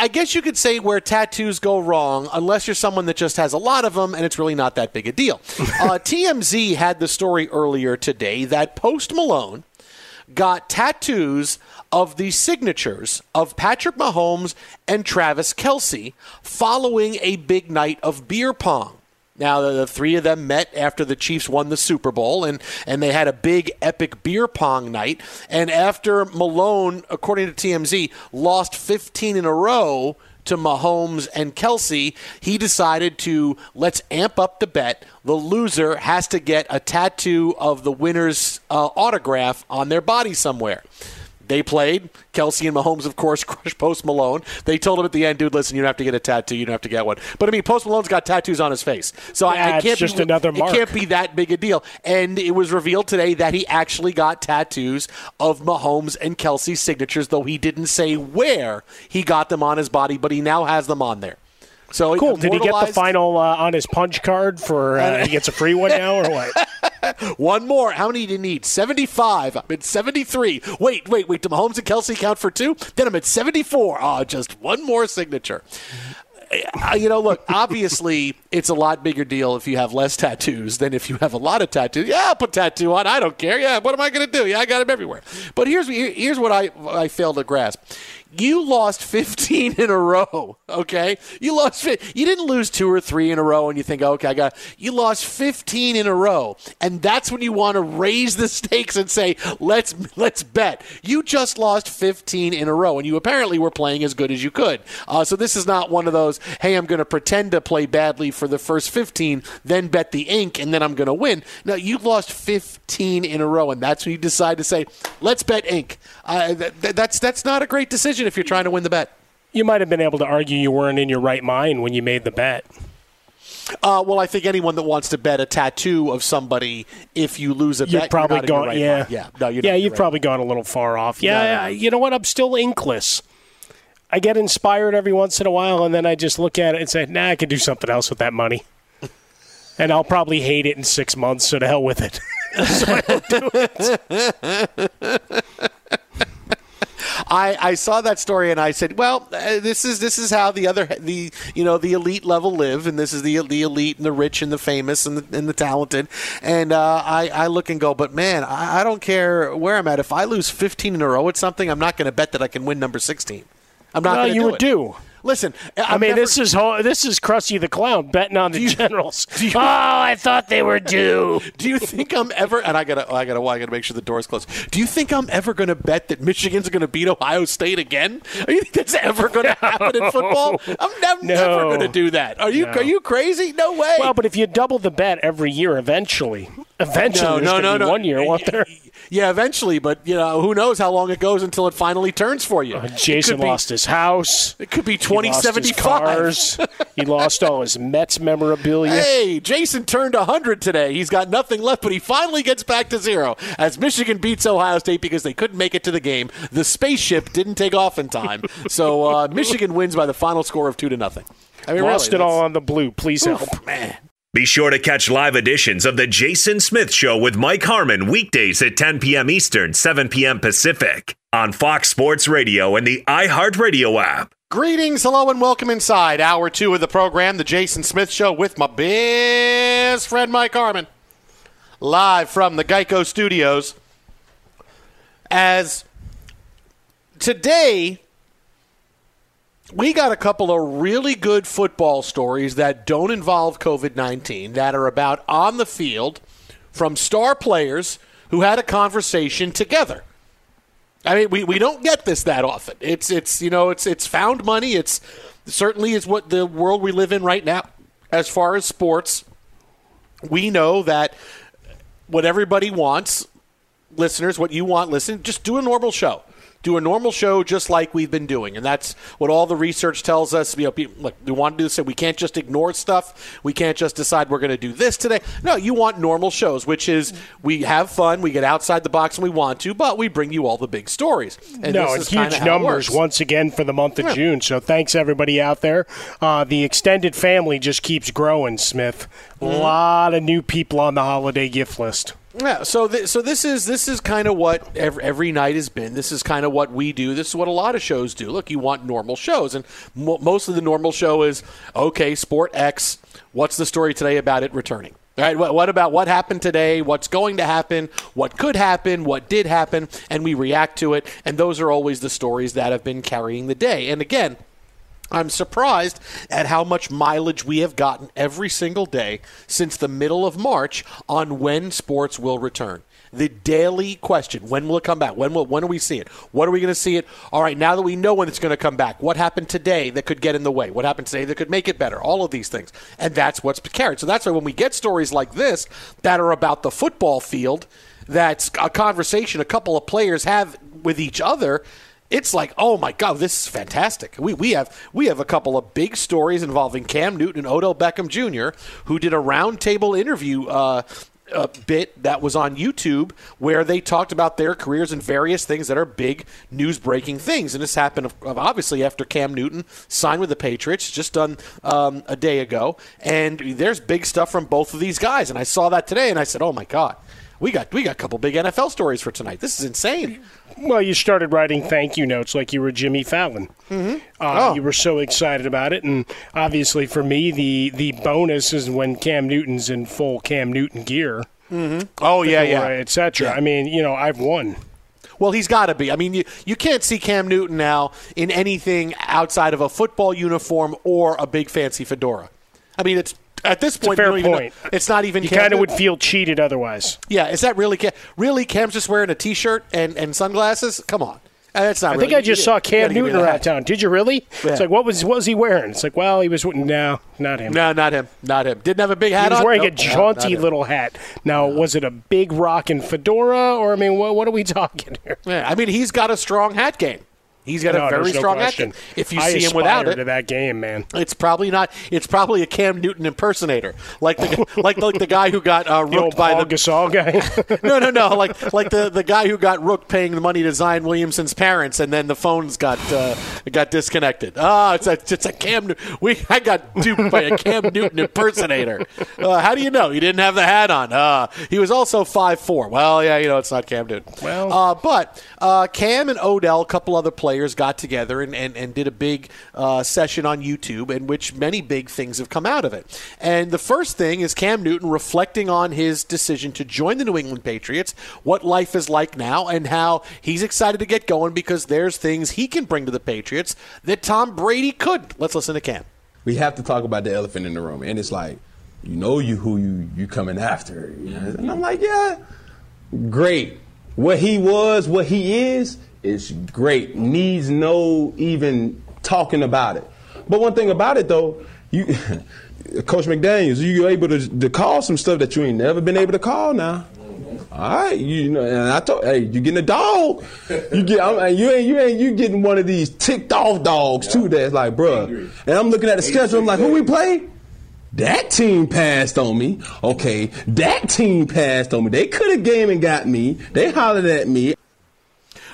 I guess you could say where tattoos go wrong, unless you're someone that just has a lot of them and it's really not that big a deal. [laughs] uh, TMZ had the story earlier today that Post Malone got tattoos of the signatures of Patrick Mahomes and Travis Kelce following a big night of beer pong. Now, the, the, three of them met after the Chiefs won the Super Bowl, and, and they had a big, epic beer pong night. And after Malone, according to TMZ, lost 15 in a row to Mahomes and Kelce, he decided to let's amp up the bet. The loser has to get a tattoo of the winner's uh, autograph on their body somewhere. They played. Kelce and Mahomes, of course, [laughs] crushed Post Malone. They told him at the end, dude, listen, you don't have to get a tattoo. You don't have to get one. But I mean, Post Malone's got tattoos on his face. So yeah, I, I can't just be, another mark. It can't be that big a deal. And it was revealed today that he actually got tattoos of Mahomes and Kelce's signatures, though he didn't say where he got them on his body, but he now has them on there. So cool. Did he get the final uh, on his punch card for? Uh, he gets a free one now, or what? [laughs] [laughs] one more. How many do you need? Seventy-five. I'm at seventy-three. Wait, wait, wait. Do Mahomes and Kelce count for two? Then I'm at seventy-four. Oh, just one more signature. You know, look, obviously [laughs] it's a lot bigger deal if you have less tattoos than if you have a lot of tattoos. Yeah, I'll put tattoo on. I don't care. Yeah, what am I going to do? Yeah, I got them everywhere. But here's here's what I I fail to grasp. You lost 15 in a row, okay? You lost you didn't lose 2 or 3 in a row and you think, "Okay, I got." You lost 15 in a row. And that's when you want to raise the stakes and say, "Let's let's bet." You just lost 15 in a row and you apparently were playing as good as you could. Uh, so this is not one of those, "Hey, I'm going to pretend to play badly for the first 15, then bet the ink and then I'm going to win." No, you lost 15 in a row and that's when you decide to say, "Let's bet ink." Uh, th- that's that's not a great decision if you're trying to win the bet. You might have been able to argue you weren't in your right mind when you made the bet. Uh, well, I think anyone that wants to bet a tattoo of somebody, if you lose a you're bet, probably you're not gone. right yeah, mind. yeah, no, you're yeah, not you've right probably gone a little far off. Yeah, No, no. you know what? I'm still inkless. I get inspired every once in a while, and then I just look at it and say, "Nah, I can do something else with that money." [laughs] and I'll probably hate it in six months. So to hell with it. [laughs] so I don't do it. [laughs] I, I saw that story and I said, well, uh, this is this is how the other the you know the elite level live, and this is the the elite and the rich and the famous and the, and the talented. And uh, I I look and go, but man, I, I don't care where I'm at. If I lose 15 in a row at something, I'm not going to bet that I can win number 16. I'm not Well, going to you do would it. do. Listen, I I've mean, never- this is ho- this is Krusty the Clown betting on the Generals. oh, I thought they were [laughs] due. Do you think I'm ever? And I gotta, I gotta, I gotta make sure the door's closed. Do you think I'm ever to bet that Michigan's to beat Ohio State again? Are you think that's ever going [laughs] to happen in football? I'm nev- No. never to do that. Are you? No. Are you crazy? No way. Well, but if you double the bet every year, eventually, eventually, No, no, gonna no, be no. one year, won't there? Yeah, eventually, but you know who knows how long it goes until it finally turns for you. Uh, Jason be- lost his house. It could be He lost his 2075. cars. he lost all his Mets memorabilia. Hey, Jason turned 100 today. He's got nothing left, but he finally gets back to zero as Michigan beats Ohio State because they couldn't make it to the game. The spaceship didn't take off in time, so uh, [laughs] Michigan wins by the final score of two to nothing. I mean, lost really, it all on the blue. Please Oof, help. man. Be sure to catch live editions of The Jason Smith Show with Mike Harmon weekdays at 10 p.m. Eastern, 7 p.m. Pacific on Fox Sports Radio and the iHeartRadio app. Greetings, hello, and welcome inside hour two of the program, The Jason Smith Show, with my best friend Mike Harmon, live from the Geico Studios. As today, we got a couple of really good football stories that don't involve COVID 19 that are about on the field from star players who had a conversation together. I mean, we, we don't get this that often. It's it's you know it's it's found money. It's certainly is what the world we live in right now. As far as sports, we know that what everybody wants, listeners, what you want, listen, just do a normal show. Do a normal show just like we've been doing, and that's what all the research tells us. You know, people, look, we want to do this. We can't just ignore stuff. We can't just decide we're going to do this today. No, you want normal shows, which is we have fun, we get outside the box when we want to, but we bring you all the big stories. And no, this and is huge numbers once again for the month of Yeah. June. So thanks everybody out there. Uh, the extended family just keeps growing. Smith, a Mm-hmm. lot of new people on the holiday gift list. Yeah, so th- so this is this is kind of what every, every night has been. This is kind of what we do. This is what a lot of shows do. Look, you want normal shows, and mo- most of the normal show is okay. Sport X. What's the story today about it returning? All right. What, what about what happened today? What's going to happen? What could happen? What did happen? And we react to it. And those are always the stories that have been carrying the day. And again. I'm surprised at how much mileage we have gotten every single day since the middle of March on when sports will return. The daily question: When will it come back? When will? When do we see it? What are we going to see it? All right, now that we know when it's going to come back, what happened today that could get in the way? What happened today that could make it better? All of these things, and that's what's carried. So that's why when we get stories like this that are about the football field, that's a conversation a couple of players have with each other it's like, oh my god, this is fantastic. We we have we have a couple of big stories involving Cam Newton and Odell Beckham Jr., who did a roundtable interview. Uh, a bit that was on YouTube where they talked about their careers and various things that are big news breaking things. And this happened, obviously, after Cam Newton signed with the Patriots, just done um, a day ago. And there's big stuff from both of these guys. And I saw that today and I said, oh my God, we got, we got a couple big NFL stories for tonight. This is insane. Well, you started writing thank you notes like you were Jimmy Fallon. Mm-hmm. Uh, Oh. You were so excited about it, and obviously for me, the the bonus is when Cam Newton's in full Cam Newton gear. Mm-hmm. Oh, yeah, yeah. etc. Yeah. I mean, you know, I've won. Well, he's got to be. I mean, you, you can't see Cam Newton now in anything outside of a football uniform or a big fancy fedora. I mean, it's at this point. fair you don't even know- point. it's not even. You kind of would feel cheated otherwise. Yeah, is that really Cam? Really, Cam's just wearing a T-shirt and, and sunglasses? Come on, Uh, that's not. I think I just saw Cam gotta give me Newton around town. Did you really? Yeah. It's like what was what was he wearing? It's like, well, he was no, not him. No, not him. Not him. Didn't have a big He hat was on. wearing Nope. a jaunty him. little hat. Now, was it a big rockin' fedora, or I mean, what, what are we [laughs] talking here? Yeah, I mean, he's got a strong hat game. He's got No, a very no strong question. If you I see him without it, to that game, man. It's probably not. It's probably a Cam Newton impersonator, like the [laughs] like like the guy who got uh, The rooked by Paul the Gasol guy. [laughs] no no no [laughs] like like the, the guy who got rooked paying the money to Zion Williamson's parents, and then the phones got uh, got disconnected. Ah, it's a it's a Cam. We I got duped by a Cam Newton impersonator. Uh, how do you know he didn't have the hat on? Uh, he was also five four. Well, yeah, you know it's not Cam Newton. Well. uh, but uh, Cam and Odell, a couple other players, got together and, and, and did a big uh, session on YouTube in which many big things have come out of it. And the first thing is Cam Newton reflecting on his decision to join the New England Patriots, what life is like now, and how he's excited to get going because there's things he can bring to the Patriots that Tom Brady couldn't. Let's listen to Cam. we have to talk about the elephant in the room. And it's like, you know you who you you coming after. You know? And I'm like, yeah, great. What he was, what he is, is great. Needs no even talking about it. But one thing about it though, you [laughs] Coach McDaniels, you able to, to call some stuff that you ain't never been able to call now. All right, you know, and I told, hey, you getting a dog? You get, I'm, you ain't, you ain't, you getting one of these ticked off dogs too. That's like, bruh. And I'm looking at the schedule. I'm like, who we play? That team passed on me. Okay, that team passed on me. They could have game and got me. They hollered at me.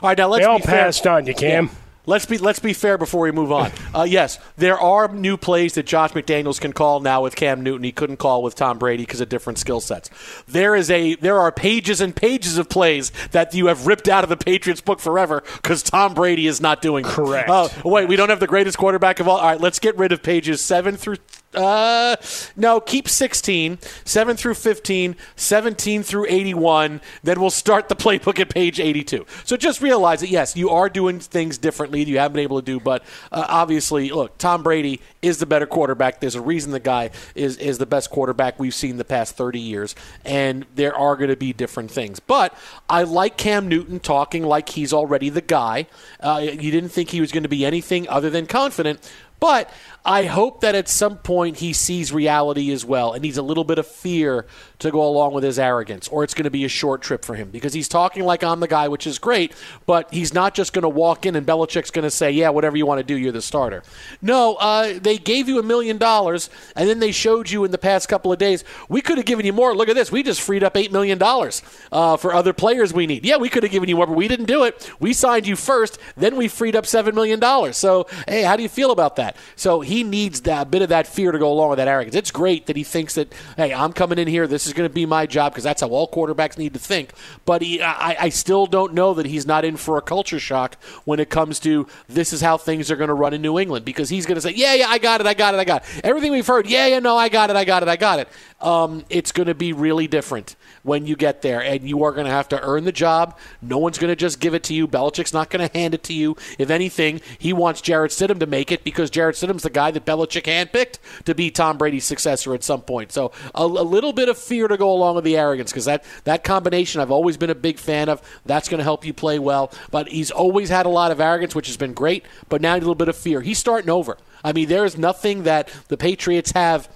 All right, now let's They all be fair. passed on you, Cam. Yeah. Let's be let's be fair before we move on. [laughs] Uh, yes, there are new plays that Josh McDaniels can call now with Cam Newton. He couldn't call with Tom Brady because of different skill sets. There is a there are pages and pages of plays that you have ripped out of the Patriots book forever because Tom Brady is not doing them. Correct. Oh, wait, we don't have the greatest quarterback of all. All right, let's get rid of pages seven through. Uh, no, keep 16, 7 through 15, 17 through 81. Then we'll start the playbook at page 82. So just realize that, yes, you are doing things differently you haven't been able to do. But uh, obviously, look, Tom Brady is the better quarterback. There's a reason the guy is, is the best quarterback we've seen the past 30 years. And there are going to be different things. But I like Cam Newton talking like he's already the guy. Uh, you didn't think he was going to be anything other than confident. But I hope that at some point he sees reality as well and needs a little bit of fear to go along with his arrogance, or it's going to be a short trip for him because he's talking like I'm the guy, which is great, but he's not just going to walk in and Belichick's going to say, Yeah, whatever you want to do, you're the starter. No, uh, they gave you a million dollars and then they showed you in the past couple of days, we could have given you more. Look at this. We just freed up $8 million uh, for other players we need. Yeah, we could have given you more, but we didn't do it. We signed you first, then we freed up $7 million. So, hey, how do you feel about that? So he needs that bit of that fear to go along with that arrogance. It's great that he thinks that, hey, I'm coming in here. This is going to be my job because that's how all quarterbacks need to think. But he, I, I still don't know that he's not in for a culture shock when it comes to this is how things are going to run in New England because he's going to say, yeah, yeah, I got it, I got it, I got it. Everything we've heard, yeah, yeah, no, I got it, I got it, I got it. Um, it's going to be really different when you get there, and you are going to have to earn the job. No one's going to just give it to you. Belichick's not going to hand it to you. If anything, he wants Jarrett Stidham to make it because Jarrett Stidham's the guy that Belichick handpicked to be Tom Brady's successor at some point. So a, a little bit of fear to go along with the arrogance because that, that combination I've always been a big fan of. That's going to help you play well. But he's always had a lot of arrogance, which has been great, but now a little bit of fear. He's starting over. I mean, there is nothing that the Patriots have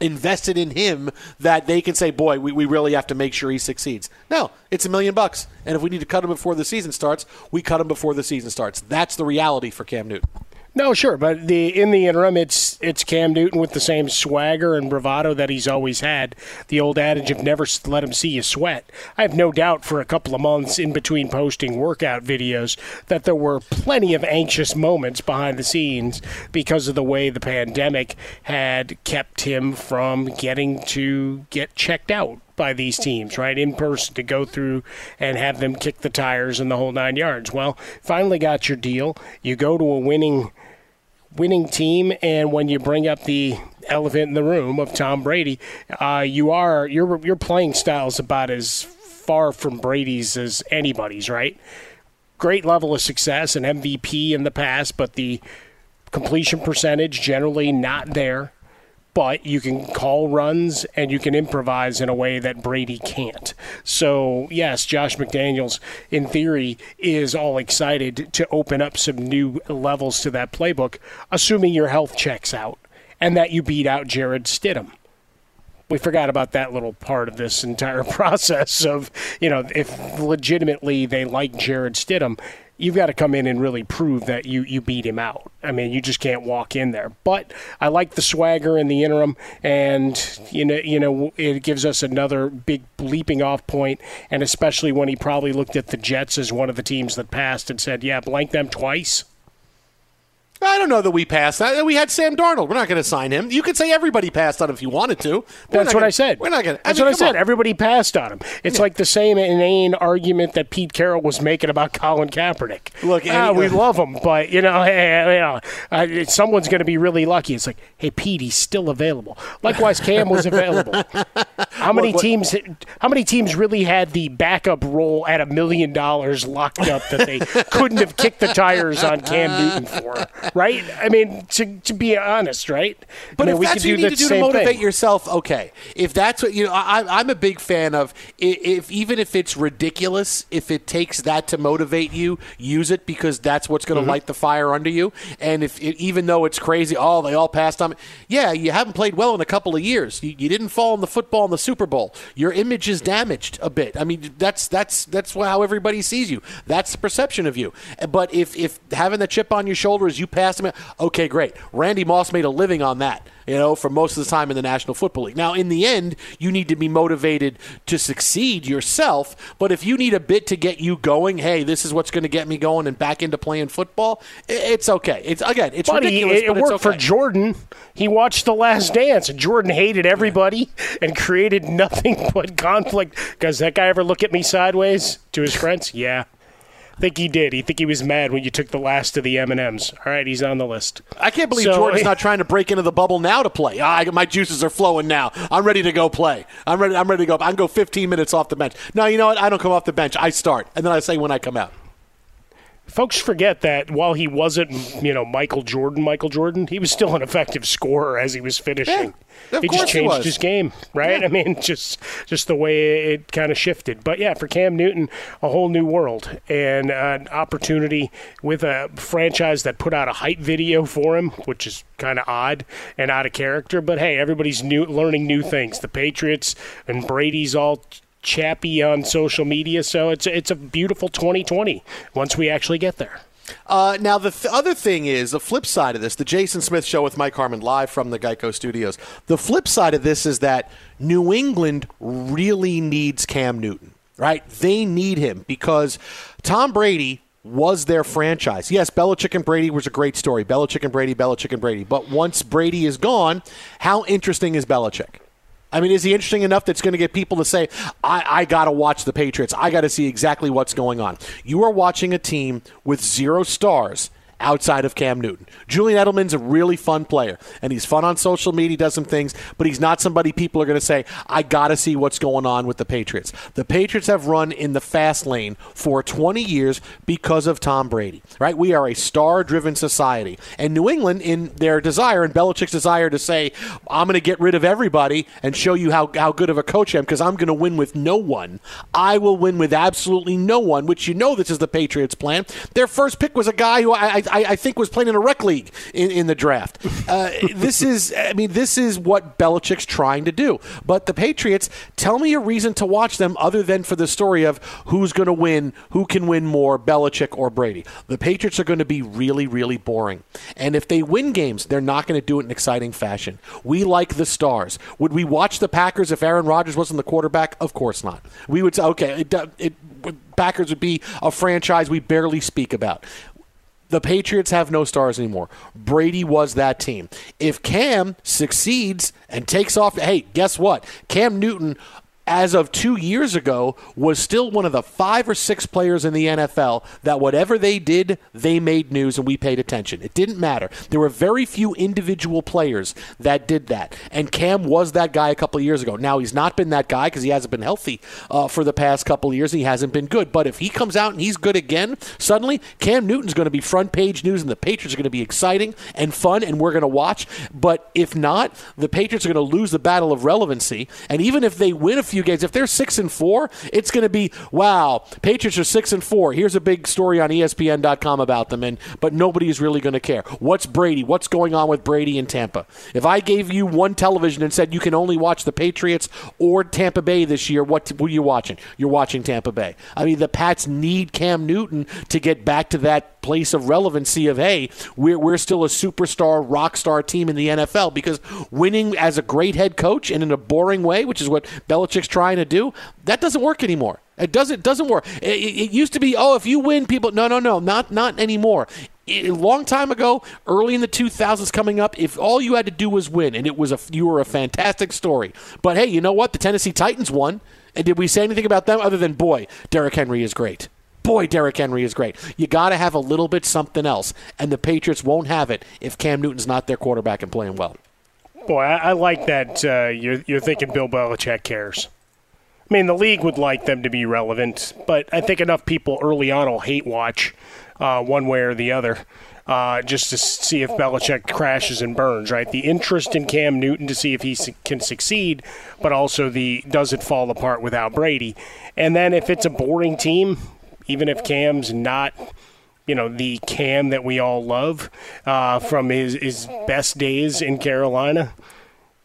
invested in him that they can say, boy, we, we really have to make sure he succeeds. No, it's a million bucks. And if we need to cut him before the season starts, we cut him before the season starts. That's the reality for Cam Newton. No, sure, but the in the interim, it's it's Cam Newton with the same swagger and bravado that he's always had. The old adage of never let him see you sweat. I have no doubt for a couple of months in between posting workout videos that there were plenty of anxious moments behind the scenes because of the way the pandemic had kept him from getting to get checked out by these teams, right, in person to go through and have them kick the tires and the whole nine yards. Well, finally got your deal. You go to a winning winning team, and when you bring up the elephant in the room of Tom Brady, uh, you are your your playing style is about as far from Brady's as anybody's, right? Great level of success, and MVP in the past, but the completion percentage generally not there. But you can call runs and you can improvise in a way that Brady can't. So, yes, Josh McDaniels, in theory, is all excited to open up some new levels to that playbook, assuming your health checks out and that you beat out Jarrett Stidham we forgot about that little part of this entire [laughs] process of, you know, if legitimately they like Jarrett Stidham, you've got to come in and really prove that you, you beat him out. I mean, you just can't walk in there. But I like the swagger in the interim, and you know, you know, it gives us another big leaping off point, and especially when he probably looked at the Jets as one of the teams that passed and said, "Yeah, blank them twice." I don't know that we passed that. We had Sam Darnold. We're not going to sign him. You could say everybody passed on him if you wanted to. That's what gonna, I said. We're not going to. That's what I said. On. Everybody passed on him. It's yeah. like the same inane argument that Pete Carroll was making about Colin Kaepernick. Look, ah, we love him, but you know, hey, you know, someone's going to be really lucky. It's like, hey, Pete, he's still available. Likewise, Cam was available. [laughs] How many what, teams? How many teams really had the backup role at a million dollars locked up that they [laughs] couldn't have kicked the tires on Cam Newton for? Right? I mean, to, to be honest, right? But I mean, if we that's could what you do need to do to motivate thing. yourself, okay. If that's what you know, I, I'm a big fan of. i- If even if it's ridiculous, if it takes that to motivate you, use it because that's what's going to Mm-hmm. light the fire under you. And if it, even though it's crazy, oh, they all passed on. Yeah, you haven't played well in a couple of years. You, you didn't fall in the football in the Super Bowl. Your image is damaged a bit. I mean, that's that's that's how everybody sees you. That's the perception of you. But if if having the chip on your shoulder is you him, okay, great. Randy Moss made a living on that you know, for most of the time in the National Football League. Now, in the end, you need to be motivated to succeed yourself, but if you need a bit to get you going, hey, this is what's going to get me going and back into playing football, it's okay. It's again, it's Buddy, ridiculous, it, it worked okay. for Jordan. He watched The Last Dance, and Jordan hated everybody [laughs] and created nothing [laughs] but conflict. Does that guy ever look at me sideways to his friends? Yeah. I think he did. He think he was mad when you took the last of the M and M's. All right, he's on the list. I can't believe So- Jordan's not trying to break into the bubble now to play. I, my juices are flowing now. I'm ready to go play. I'm ready. I'm ready to go. I can go 15 minutes off the bench. No, you know what? I don't come off the bench. I start, and then I say when I come out. Folks forget that while he wasn't, you know, Michael Jordan, Michael Jordan, he was still an effective scorer as he was finishing. Yeah, he just he changed was. his game, right? I mean, just just the way it kind of shifted. But yeah, for Cam Newton, a whole new world and an opportunity with a franchise that put out a hype video for him, which is kind of odd and out of character. But hey, everybody's new learning new things. The Patriots and Brady's all chappy on social media, so it's it's a beautiful 2020 once we actually get there. Uh, now, the th- other thing is the flip side of this the Jason Smith Show with Mike Harmon live from the Geico Studios. The flip side of this is that New England really needs Cam Newton, right? They need him because Tom Brady was their franchise. Yes, Belichick and Brady was a great story. Belichick and Brady, Belichick and Brady. But once Brady is gone, how interesting is Belichick? I mean, is he interesting enough that's going to get people to say, I, I got to watch the Patriots. I got to see exactly what's going on. You are watching a team with zero stars outside of Cam Newton. Julian Edelman's a really fun player, and he's fun on social media, He does some things, but he's not somebody people are going to say, I got to see what's going on with the Patriots. The Patriots have run in the fast lane for 20 years because of Tom Brady, right? We are a star driven society. And New England, in their desire, and Belichick's desire to say, I'm going to get rid of everybody and show you how, how good of a coach I am because I'm going to win with no one. I will win with absolutely no one, which you know this is the Patriots' plan. Their first pick was a guy who I, I, I think was playing in a rec league in, in the draft. Uh, [laughs] this is, I mean, this is what Belichick's trying to do. But the Patriots, tell me a reason to watch them other than for the story of who's going to win, who can win more, Belichick or Brady. The Patriots are going to be really, really boring. And if they win games, they're not going to do it in exciting fashion. We like the stars. Would we watch the Packers if Aaron Rodgers wasn't the quarterback? Of course not. We would say, okay, it, it, Packers would be a franchise we barely speak about. The Patriots have no stars anymore. Brady was that team. If Cam succeeds and takes off, hey, guess what? Cam Newton, as of two years ago, was still one of the five or six players in the NFL that whatever they did, they made news and we paid attention. It didn't matter. There were very few individual players that did that. And Cam was that guy a couple years ago. Now, he's not been that guy because he hasn't been healthy uh, for the past couple years. He hasn't been good. But if he comes out and he's good again, suddenly Cam Newton's going to be front page news and the Patriots are going to be exciting and fun and we're going to watch. But if not, the Patriots are going to lose the battle of relevancy. And even if they win a few games, if they're six and four, it's going to be wow. Patriots are six and four. Here's a big story on ESPN.com about them, and but nobody is really going to care. What's Brady? What's going on with Brady in Tampa? If I gave you one television and said you can only watch the Patriots or Tampa Bay this year, what, what are you watching? You're watching Tampa Bay. I mean, the Pats need Cam Newton to get back to that place of relevancy of hey, we're we're still a superstar rock star team in the NFL because winning as a great head coach and in a boring way, which is what Belichick's trying to do, that doesn't work anymore. It doesn't doesn't work. It, it- used to be oh if you win people no no no not not anymore. A long time ago, early in the 2000s, coming up, if all you had to do was win, and it was a you were a fantastic story. But hey, you know what? The Tennessee Titans won, and did we say anything about them other than boy, Derrick Henry is great boy, Derrick Henry is great. You got to have a little bit something else, and the Patriots won't have it if Cam Newton's not their quarterback and playing well. Boy, I, I like that uh, you're, you're thinking Bill Belichick cares. I mean, the league would like them to be relevant, but I think enough people early on will hate watch uh, one way or the other. uh, just to see if Belichick crashes and burns. Right, the interest in Cam Newton to see if he su- can succeed, but also the does it fall apart without Brady? And then if it's a boring team, even if Cam's not you know the Cam that we all love uh, from his, his best days in Carolina.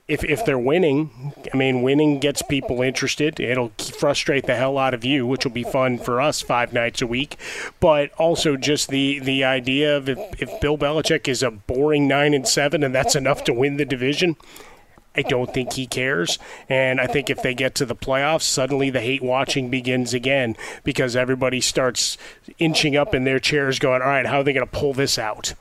If, if they're winning, I mean, winning gets people interested. It'll frustrate the hell out of you, which will be fun for us five nights a week. But also just the the idea of if, if Bill Belichick is a boring nine and seven and that's enough to win the division, I don't think he cares. And I think if they get to the playoffs, suddenly the hate watching begins again because everybody starts inching up in their chairs going, all right, how are they going to pull this out?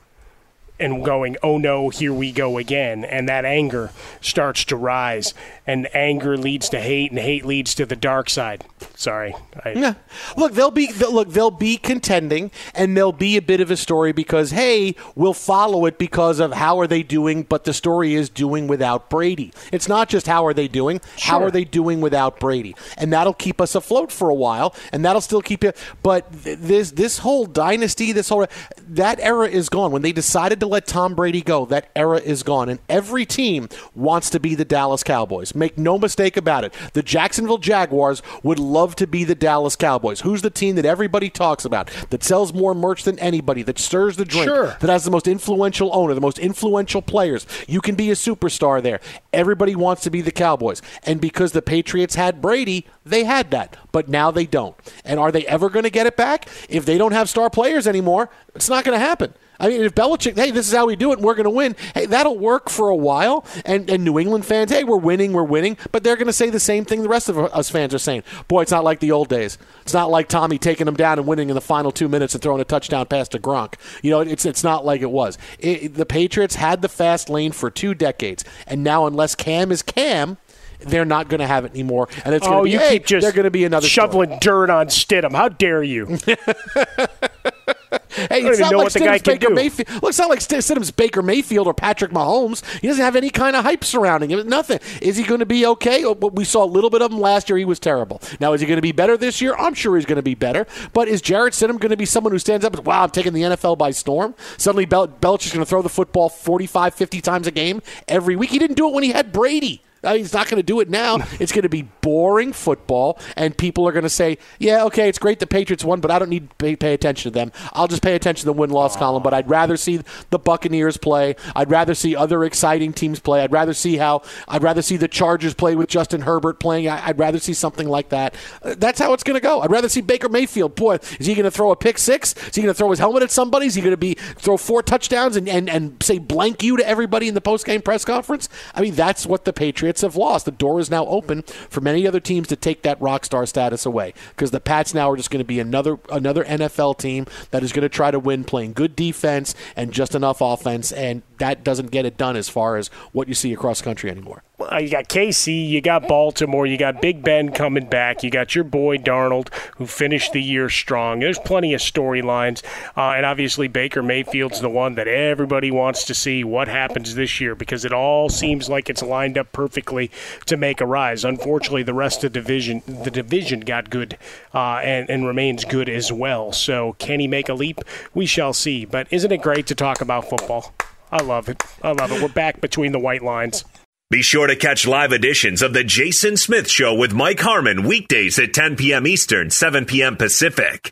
And going, oh no, here we go again. And that anger starts to rise. And anger leads to hate, and hate leads to the dark side. Sorry. I, Yeah. Look, they'll be look. They'll be contending, and there'll be a bit of a story because hey, we'll follow it because of how are they doing. But the story is doing without Brady. It's not just how are they doing. How are they doing without Brady? And that'll keep us afloat for a while, and that'll still keep it. But th- this this whole dynasty, this whole that era is gone. When they decided to let Tom Brady go, that era is gone, and every team wants to be the Dallas Cowboys. Make no mistake about it. The Jacksonville Jaguars would love to be the Dallas Cowboys. Who's the team that everybody talks about, that sells more merch than anybody, that stirs the drink, Sure. that has the most influential owner, the most influential players? You can be a superstar there. Everybody wants to be the Cowboys. And because the Patriots had Brady, they had that. But now they don't. And are they ever going to get it back? If they don't have star players anymore, it's not going to happen. I mean, if Belichick, hey, this is how we do it, and we're going to win. Hey, that'll work for a while. And and New England fans, hey, we're winning, we're winning. But they're going to say the same thing the rest of us fans are saying. Boy, it's not like the old days. It's not like Tommy taking them down and winning in the final two minutes and throwing a touchdown pass to Gronk. You know, it's it's not like it was. It, the Patriots had the fast lane for two decades, and now unless Cam is Cam. They're not going to have it anymore, and it's going to oh, be you hey, keep just they're going to be another story. shoveling dirt on Stidham. How dare you? [laughs] [laughs] Hey, it's not like Stidham's Baker do. Mayfield. Look, it's not like St- Stidham's Baker Mayfield or Patrick Mahomes. He doesn't have any kind of hype surrounding him. Nothing. Is he going to be okay? Oh, We saw a little bit of him last year. He was terrible. Now, is he going to be better this year? I'm sure he's going to be better. But is Jarrett Stidham going to be someone who stands up and, wow, I'm taking the NFL by storm? Suddenly, Bel- Belichick's going to throw the football 45, 50 times a game every week. He didn't do it when he had Brady. I mean, he's not going to do it now. [laughs] It's going to be boring football, and people are going to say, "Yeah, okay, it's great the Patriots won, but I don't need to pay, pay attention to them. I'll just pay attention to the win-loss column. But I'd rather see the Buccaneers play. I'd rather see other exciting teams play. I'd rather see how. I'd rather see the Chargers play with Justin Herbert playing. I, I'd rather see something like that. Uh, That's how it's going to go. I'd rather see Baker Mayfield. Boy, is he going to throw a pick six? Is he going to throw his helmet at somebody? Is he going to be throw four touchdowns and, and, and say blank you to everybody in the post-game press conference? I mean, that's what the Patriots have lost. The door is now open for many other teams to take that rock star status away because the Pats now are just going to be another another NFL team that is going to try to win playing good defense and just enough offense, and that doesn't get it done as far as what you see across the country anymore. Well, you got KC, you got Baltimore, you got Big Ben coming back, you got your boy Darnold who finished the year strong. There's plenty of storylines, uh, and obviously Baker Mayfield's the one that everybody wants to see what happens this year because it all seems like it's lined up perfectly to make a rise. Unfortunately, the rest of the division, the division got good uh, and, and remains good as well. So can he make a leap? We shall see. But isn't it great to talk about football? I love it. I love it. We're back between the white lines. Be sure to catch live editions of The Jason Smith Show with Mike Harmon weekdays at 10 p.m. Eastern, 7 p.m. Pacific.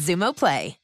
Xumo Play.